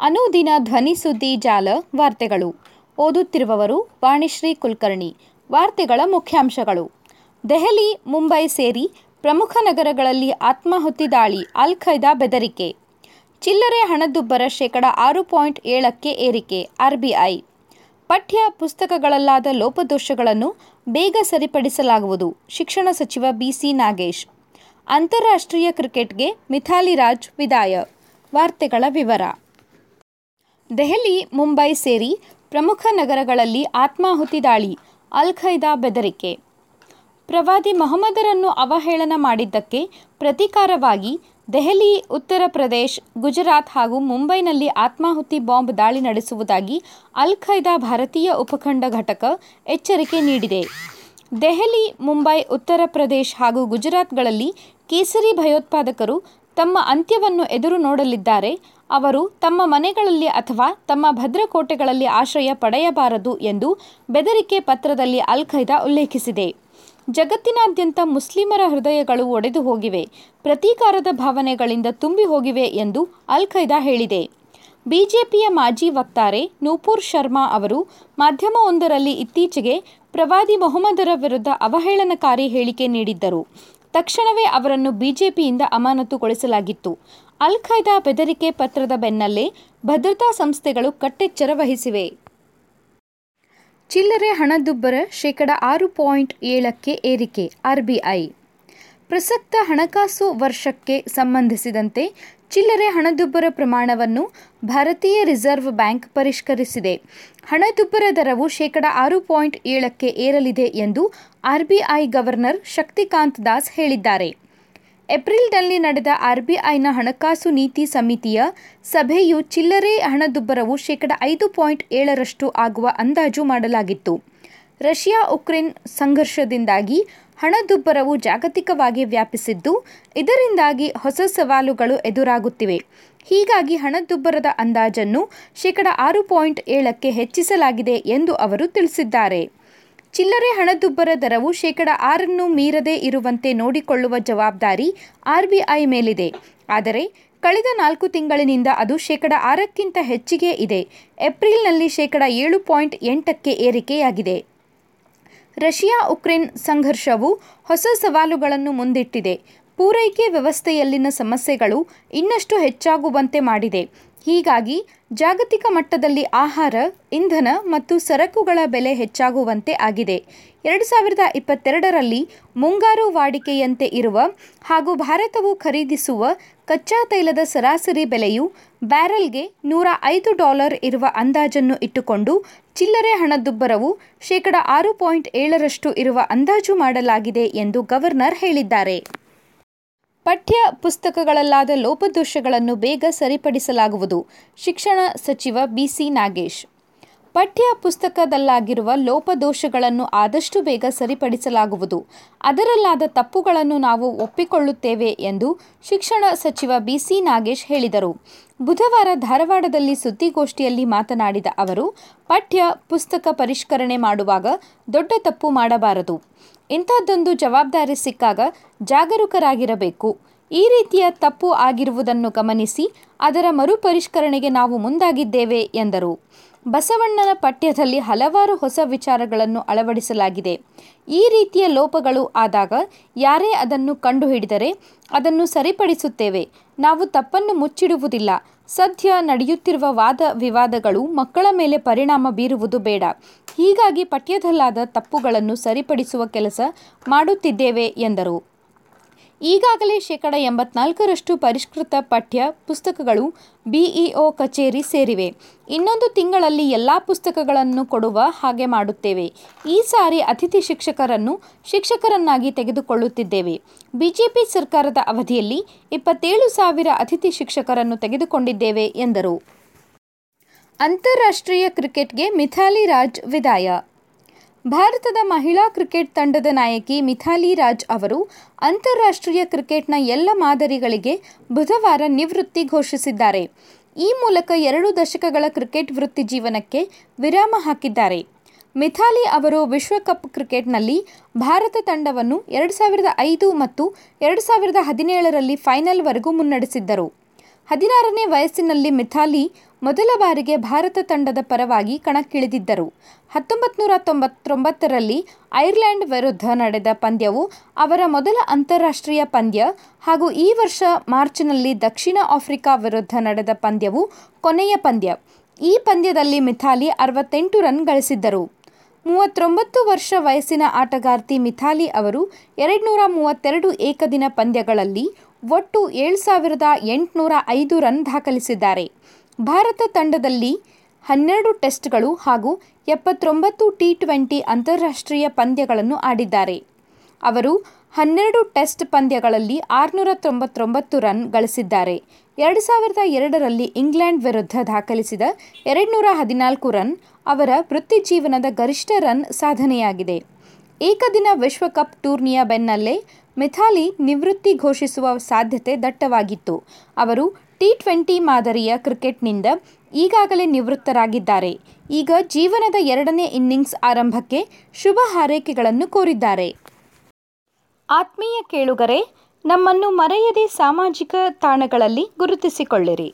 ಅನುದಿನ ಧ್ವನಿ ಸುದ್ದಿ ಜಾಲ ವಾರ್ತೆಗಳು. ಓದುತ್ತಿರುವವರು ವಾಣಿಶ್ರೀ ಕುಲಕರ್ಣಿ. ವಾರ್ತೆಗಳ ಮುಖ್ಯಾಂಶಗಳು. ದೆಹಲಿ, ಮುಂಬೈ ಸೇರಿ ಪ್ರಮುಖ ನಗರಗಳಲ್ಲಿ ಆತ್ಮಾಹುತಿ ದಾಳಿ ಅಲ್ ಖೈದಾ ಬೆದರಿಕೆ. ಚಿಲ್ಲರೆ ಹಣದುಬ್ಬರ ಶೇಕಡ ಆರು ಪಾಯಿಂಟ್ ಏಳಕ್ಕೆ ಏರಿಕೆ ಆರ್ಬಿಐ ಪಠ್ಯ ಪುಸ್ತಕಗಳಲ್ಲಾದ ಲೋಪದೋಷಗಳನ್ನು ಬೇಗ ಸರಿಪಡಿಸಲಾಗುವುದು, ಶಿಕ್ಷಣ ಸಚಿವ ಬಿಸಿ ನಾಗೇಶ್. ಅಂತಾರಾಷ್ಟ್ರೀಯ ಕ್ರಿಕೆಟ್ಗೆ ಮಿಥಾಲಿ ರಾಜ್ ವಿದಾಯ. ವಾರ್ತೆಗಳ ವಿವರ. ದೆಹಲಿ, ಮುಂಬೈ ಸೇರಿ ಪ್ರಮುಖ ನಗರಗಳಲ್ಲಿ ಆತ್ಮಾಹುತಿ ದಾಳಿ, ಅಲ್ ಖೈದಾ ಬೆದರಿಕೆ. ಪ್ರವಾದಿ ಮೊಹಮ್ಮದರನ್ನು ಅವಹೇಳನ ಮಾಡಿದ್ದಕ್ಕೆ ಪ್ರತೀಕಾರವಾಗಿ ದೆಹಲಿ, ಉತ್ತರ ಪ್ರದೇಶ್, ಗುಜರಾತ್ ಹಾಗೂ ಮುಂಬೈನಲ್ಲಿ ಆತ್ಮಾಹುತಿ ಬಾಂಬ್ ದಾಳಿ ನಡೆಸುವುದಾಗಿ ಅಲ್ ಖೈದಾ ಭಾರತೀಯ ಉಪಖಂಡ ಘಟಕ ಎಚ್ಚರಿಕೆ ನೀಡಿದೆ. ದೆಹಲಿ, ಮುಂಬೈ, ಉತ್ತರ ಪ್ರದೇಶ್ ಹಾಗೂ ಗುಜರಾತ್ಗಳಲ್ಲಿ ಕೇಸರಿ ಭಯೋತ್ಪಾದಕರು ತಮ್ಮ ಅಂತ್ಯವನ್ನು ಎದುರು ನೋಡಲಿದ್ದಾರೆ. ಅವರು ತಮ್ಮ ಮನೆಗಳಲ್ಲಿ ಅಥವಾ ತಮ್ಮ ಭದ್ರಕೋಟೆಗಳಲ್ಲಿ ಆಶ್ರಯ ಪಡೆಯಬಾರದು ಎಂದು ಬೆದರಿಕೆ ಪತ್ರದಲ್ಲಿ ಅಲ್ ಖೈದಾ ಉಲ್ಲೇಖಿಸಿದೆ. ಜಗತ್ತಿನಾದ್ಯಂತ ಮುಸ್ಲಿಮರ ಹೃದಯಗಳು ಒಡೆದು ಹೋಗಿವೆ. ಪ್ರತೀಕಾರದ ಭಾವನೆಗಳಿಂದ ತುಂಬಿ ಹೋಗಿವೆ ಎಂದು ಅಲ್ ಖೈದಾ ಹೇಳಿದೆ. ಬಿಜೆಪಿಯ ಮಾಜಿ ವಕ್ತಾರೆ ನೂಪುರ್ ಶರ್ಮಾ ಅವರು ಮಾಧ್ಯಮವೊಂದರಲ್ಲಿ ಇತ್ತೀಚೆಗೆ ಪ್ರವಾದಿ ಮೊಹಮ್ಮದರ ವಿರುದ್ಧ ಅವಹೇಳನಕಾರಿ ಹೇಳಿಕೆ ನೀಡಿದ್ದರು. ತಕ್ಷಣವೇ ಅವರನ್ನು ಬಿಜೆಪಿಯಿಂದ ಅಮಾನತುಗೊಳಿಸಲಾಗಿತ್ತು. ಅಲ್ ಖೈದಾ ಬೆದರಿಕೆ ಪತ್ರದ ಬೆನ್ನಲ್ಲೇ ಭದ್ರತಾ ಸಂಸ್ಥೆಗಳು ಕಟ್ಟೆಚ್ಚರ ವಹಿಸಿವೆ. ಚಿಲ್ಲರೆ ಹಣದುಬ್ಬರ ಶೇಕಡ ಆರು ಪಾಯಿಂಟ್ ಏಳಕ್ಕೆ ಏರಿಕೆ, ಆರ್ಬಿಐ. ಪ್ರಸಕ್ತ ಹಣಕಾಸು ವರ್ಷಕ್ಕೆ ಸಂಬಂಧಿಸಿದಂತೆ ಚಿಲ್ಲರೆ ಹಣದುಬ್ಬರ ಪ್ರಮಾಣವನ್ನು ಭಾರತೀಯ ರಿಸರ್ವ್ ಬ್ಯಾಂಕ್ ಪರಿಷ್ಕರಿಸಿದೆ. ಹಣದುಬ್ಬರ ದರವು ಶೇಕಡ ಆರು ಪಾಯಿಂಟ್ ಏಳಕ್ಕೆ ಏರಲಿದೆ ಎಂದು ಆರ್ಬಿಐ ಗವರ್ನರ್ ಶಕ್ತಿಕಾಂತ್ ದಾಸ್ ಹೇಳಿದ್ದಾರೆ. ಏಪ್ರಿಲ್ನಲ್ಲಿ ನಡೆದ ಆರ್ಬಿಐನ ಹಣಕಾಸು ನೀತಿ ಸಮಿತಿಯ ಸಭೆಯು ಚಿಲ್ಲರೆ ಹಣದುಬ್ಬರವು ಶೇಕಡ ಐದು ಪಾಯಿಂಟ್ ಏಳರಷ್ಟು ಆಗುವ ಅಂದಾಜು ಮಾಡಲಾಗಿತ್ತು. ರಷ್ಯಾ ಉಕ್ರೇನ್ ಸಂಘರ್ಷದಿಂದಾಗಿ ಹಣದುಬ್ಬರವು ಜಾಗತಿಕವಾಗಿ ವ್ಯಾಪಿಸಿದ್ದು, ಇದರಿಂದಾಗಿ ಹೊಸ ಸವಾಲುಗಳು ಎದುರಾಗುತ್ತಿವೆ. ಹೀಗಾಗಿ ಹಣದುಬ್ಬರದ ಅಂದಾಜನ್ನು ಶೇಕಡ ಆರು ಪಾಯಿಂಟ್ ಏಳಕ್ಕೆ ಹೆಚ್ಚಿಸಲಾಗಿದೆ ಎಂದು ಅವರು ತಿಳಿಸಿದ್ದಾರೆ. ಚಿಲ್ಲರೆ ಹಣದುಬ್ಬರ ದರವು ಶೇಕಡ ಆರನ್ನು ಮೀರದೇ ಇರುವಂತೆ ನೋಡಿಕೊಳ್ಳುವ ಜವಾಬ್ದಾರಿ ಆರ್ಬಿಐ ಮೇಲಿದೆ. ಆದರೆ, ಕಳೆದ ನಾಲ್ಕು ತಿಂಗಳಿನಿಂದ ಅದು ಶೇಕಡ ಆರಕ್ಕಿಂತ ಹೆಚ್ಚಿಗೆ ಇದೆ. ಏಪ್ರಿಲ್ನಲ್ಲಿ ಶೇಕಡ ಏಳು ಪಾಯಿಂಟ್ ಎಂಟಕ್ಕೆ ಏರಿಕೆಯಾಗಿದೆ. ರಷ್ಯಾ ಉಕ್ರೇನ್ ಸಂಘರ್ಷವು ಹೊಸ ಸವಾಲುಗಳನ್ನು ಮುಂದಿಟ್ಟಿದೆ. ಪೂರೈಕೆ ವ್ಯವಸ್ಥೆಯಲ್ಲಿನ ಸಮಸ್ಯೆಗಳು ಇನ್ನಷ್ಟು ಹೆಚ್ಚಾಗುವಂತೆ ಮಾಡಿದೆ. ಹೀಗಾಗಿ ಜಾಗತಿಕ ಮಟ್ಟದಲ್ಲಿ ಆಹಾರ, ಇಂಧನ ಮತ್ತು ಸರಕುಗಳ ಬೆಲೆ ಹೆಚ್ಚಾಗುವಂತೆ ಆಗಿದೆ. ಎರಡು ಸಾವಿರದ ಇಪ್ಪತ್ತೆರಡರಲ್ಲಿ ಮುಂಗಾರು ವಾಡಿಕೆಯಂತೆ ಇರುವ ಹಾಗೂ ಭಾರತವು ಖರೀದಿಸುವ ಕಚ್ಚಾ ತೈಲದ ಸರಾಸರಿ ಬೆಲೆಯು ಬ್ಯಾರೆಲ್ಗೆ ನೂರ ಐದು ಡಾಲರ್ ಇರುವ ಅಂದಾಜನ್ನು ಇಟ್ಟುಕೊಂಡು ಚಿಲ್ಲರೆ ಹಣದುಬ್ಬರವು ಶೇಕಡ ಆರು ಪಾಯಿಂಟ್ ಏಳರಷ್ಟು ಇರುವ ಅಂದಾಜು ಮಾಡಲಾಗಿದೆ ಎಂದು ಗವರ್ನರ್ ಹೇಳಿದ್ದಾರೆ. ಪಠ್ಯ ಪುಸ್ತಕಗಳಲ್ಲಾದ ಲೋಪದೋಷಗಳನ್ನು ಬೇಗ ಸರಿಪಡಿಸಲಾಗುವುದು. ಶಿಕ್ಷಣ ಸಚಿವ ಬಿಸಿ ನಾಗೇಶ್. ಪಠ್ಯ ಪುಸ್ತಕದಲ್ಲಾಗಿರುವ ಲೋಪದೋಷಗಳನ್ನು ಆದಷ್ಟು ಬೇಗ ಸರಿಪಡಿಸಲಾಗುವುದು. ಅದರಲ್ಲಾದ ತಪ್ಪುಗಳನ್ನು ನಾವು ಒಪ್ಪಿಕೊಳ್ಳುತ್ತೇವೆ ಎಂದು ಶಿಕ್ಷಣ ಸಚಿವ ಬಿಸಿ ನಾಗೇಶ್ ಹೇಳಿದರು. ಬುಧವಾರ ಧಾರವಾಡದಲ್ಲಿ ಸುದ್ದಿಗೋಷ್ಠಿಯಲ್ಲಿ ಮಾತನಾಡಿದ ಅವರು ಪಠ್ಯ ಪುಸ್ತಕ ಪರಿಷ್ಕರಣೆ ಮಾಡುವಾಗ ದೊಡ್ಡ ತಪ್ಪು ಮಾಡಬಾರದು. ಇಂಥದ್ದೊಂದು ಜವಾಬ್ದಾರಿ ಸಿಕ್ಕಾಗ ಜಾಗರೂಕರಾಗಿರಬೇಕು. ಈ ರೀತಿಯ ತಪ್ಪು ಆಗಿರುವುದನ್ನು ಗಮನಿಸಿ ಅದರ ಮರುಪರಿಷ್ಕರಣೆಗೆ ನಾವು ಮುಂದಾಗಿದ್ದೇವೆ ಎಂದರು. ಬಸವಣ್ಣನ ಪಠ್ಯದಲ್ಲಿ ಹಲವಾರು ಹೊಸ ವಿಚಾರಗಳನ್ನು ಅಳವಡಿಸಲಾಗಿದೆ. ಈ ರೀತಿಯ ಲೋಪಗಳು ಆದಾಗ ಯಾರೇ ಅದನ್ನು ಕಂಡುಹಿಡಿದರೆ ಅದನ್ನು ಸರಿಪಡಿಸುತ್ತೇವೆ. ನಾವು ತಪ್ಪನ್ನು ಮುಚ್ಚಿಡುವುದಿಲ್ಲ. ಸದ್ಯ ನಡೆಯುತ್ತಿರುವ ವಾದ ವಿವಾದಗಳು ಮಕ್ಕಳ ಮೇಲೆ ಪರಿಣಾಮ ಬೀರುವುದು ಬೇಡ. ಹೀಗಾಗಿ ಪಠ್ಯದಲ್ಲಾದ ತಪ್ಪುಗಳನ್ನು ಸರಿಪಡಿಸುವ ಕೆಲಸ ಮಾಡುತ್ತಿದ್ದೇವೆ ಎಂದರು. ಈಗಾಗಲೇ ಶೇಕಡ ಎಂಬತ್ನಾಲ್ಕರಷ್ಟು ಪರಿಷ್ಕೃತ ಪಠ್ಯ ಪುಸ್ತಕಗಳು ಬಿಇಒ ಕಚೇರಿ ಸೇರಿವೆ. ಇನ್ನೊಂದು ತಿಂಗಳಲ್ಲಿ ಎಲ್ಲ ಪುಸ್ತಕಗಳನ್ನು ಕೊಡುವ ಹಾಗೆ ಮಾಡುತ್ತೇವೆ. ಈ ಸಾರಿ ಅತಿಥಿ ಶಿಕ್ಷಕರನ್ನು ಶಿಕ್ಷಕರನ್ನಾಗಿ ತೆಗೆದುಕೊಳ್ಳುತ್ತಿದ್ದೇವೆ. ಬಿಜೆಪಿ ಸರ್ಕಾರದ ಅವಧಿಯಲ್ಲಿ ಇಪ್ಪತ್ತೇಳು ಸಾವಿರ ಅತಿಥಿ ಶಿಕ್ಷಕರನ್ನು ತೆಗೆದುಕೊಂಡಿದ್ದೇವೆ, ಎಂದರು. ಅಂತಾರಾಷ್ಟ್ರೀಯ ಕ್ರಿಕೆಟ್ಗೆ ಮಿಥಾಲಿ ರಾಜ್ ವಿದಾಯ. ಭಾರತದ ಮಹಿಳಾ ಕ್ರಿಕೆಟ್ ತಂಡದ ನಾಯಕಿ ಮಿಥಾಲಿ ರಾಜ್ ಅವರು ಅಂತಾರಾಷ್ಟ್ರೀಯ ಕ್ರಿಕೆಟ್ನ ಎಲ್ಲ ಮಾದರಿಗಳಿಗೆ ಬುಧವಾರ ನಿವೃತ್ತಿ ಘೋಷಿಸಿದ್ದಾರೆ. ಈ ಮೂಲಕ ಎರಡು ದಶಕಗಳ ಕ್ರಿಕೆಟ್ ವೃತ್ತಿ ಜೀವನಕ್ಕೆ ವಿರಾಮ ಹಾಕಿದ್ದಾರೆ. ಮಿಥಾಲಿ ಅವರು ವಿಶ್ವಕಪ್ ಕ್ರಿಕೆಟ್ನಲ್ಲಿ ಭಾರತ ತಂಡವನ್ನು ಎರಡು ಸಾವಿರದ ಐದು ಮತ್ತು ಎರಡು ಸಾವಿರದ ಹದಿನೇಳರಲ್ಲಿ ಫೈನಲ್ವರೆಗೂ ಮುನ್ನಡೆಸಿದ್ದರು. ಹದಿನಾರನೇ ವಯಸ್ಸಿನಲ್ಲಿ ಮಿಥಾಲಿ ಮೊದಲ ಬಾರಿಗೆ ಭಾರತ ತಂಡದ ಪರವಾಗಿ ಕಣಕ್ಕಿಳಿದಿದ್ದರು. ಹತ್ತೊಂಬತ್ತು ನೂರ ತೊಂಬತ್ತೊಂಬತ್ತರಲ್ಲಿ ಐರ್ಲೆಂಡ್ ವಿರುದ್ಧ ನಡೆದ ಪಂದ್ಯವು ಅವರ ಮೊದಲ ಅಂತಾರಾಷ್ಟ್ರೀಯ ಪಂದ್ಯ ಹಾಗೂ ಈ ವರ್ಷ ಮಾರ್ಚ್ನಲ್ಲಿ ದಕ್ಷಿಣ ಆಫ್ರಿಕಾ ವಿರುದ್ಧ ನಡೆದ ಪಂದ್ಯವು ಕೊನೆಯ ಪಂದ್ಯ. ಈ ಪಂದ್ಯದಲ್ಲಿ ಮಿಥಾಲಿ ಅರವತ್ತೆಂಟು ರನ್ ಗಳಿಸಿದ್ದರು. ಮೂವತ್ತೊಂಬತ್ತು ವರ್ಷ ವಯಸ್ಸಿನ ಆಟಗಾರ್ತಿ ಮಿಥಾಲಿ ಅವರು ಎರಡುನೂರ ಮೂವತ್ತೆರಡು ಏಕದಿನ ಪಂದ್ಯಗಳಲ್ಲಿ ಒಟ್ಟು ಏಳು ಸಾವಿರದ ಎಂಟುನೂರ ಐದು ರನ್ ದಾಖಲಿಸಿದ್ದಾರೆ. ಭಾರತ ತಂಡದಲ್ಲಿ ಹನ್ನೆರಡು ಟೆಸ್ಟ್ಗಳು ಹಾಗೂ ಎಪ್ಪತ್ತೊಂಬತ್ತು ಟಿ ಟ್ವೆಂಟಿ ಅಂತಾರಾಷ್ಟ್ರೀಯ ಪಂದ್ಯಗಳನ್ನು ಆಡಿದ್ದಾರೆ. ಅವರು ಹನ್ನೆರಡು ಟೆಸ್ಟ್ ಪಂದ್ಯಗಳಲ್ಲಿ ಆರುನೂರ ತೊಂಬತ್ತೊಂಬತ್ತು ರನ್ ಗಳಿಸಿದ್ದಾರೆ. ಎರಡು ಸಾವಿರದ ಎರಡರಲ್ಲಿ ಇಂಗ್ಲೆಂಡ್ ವಿರುದ್ಧ ದಾಖಲಿಸಿದ ಎರಡುನೂರ ಹದಿನಾಲ್ಕು ರನ್ ಅವರ ವೃತ್ತಿಜೀವನದ ಗರಿಷ್ಠ ರನ್ ಸಾಧನೆಯಾಗಿದೆ. ಏಕದಿನ ವಿಶ್ವಕಪ್ ಟೂರ್ನಿಯ ಬೆನ್ನಲ್ಲೇ ಮಿಥಾಲಿ ನಿವೃತ್ತಿ ಘೋಷಿಸುವ ಸಾಧ್ಯತೆ ದಟ್ಟವಾಗಿತ್ತು. ಅವರು ಟಿ ಟ್ವೆಂಟಿ ಮಾದರಿಯ ಕ್ರಿಕೆಟ್ನಿಂದ ಈಗಾಗಲೇ ನಿವೃತ್ತರಾಗಿದ್ದಾರೆ. ಈಗ ಜೀವನದ ಎರಡನೇ ಇನ್ನಿಂಗ್ಸ್ ಆರಂಭಕ್ಕೆ ಶುಭ ಹಾರೈಕೆಗಳನ್ನು ಕೋರಿದ್ದಾರೆ. ಆತ್ಮೀಯ ಕೇಳುಗರೆ, ನಮ್ಮನ್ನು ಮರೆಯದೆ ಸಾಮಾಜಿಕ ತಾಣಗಳಲ್ಲಿ ಗುರುತಿಸಿಕೊಳ್ಳಿರಿ.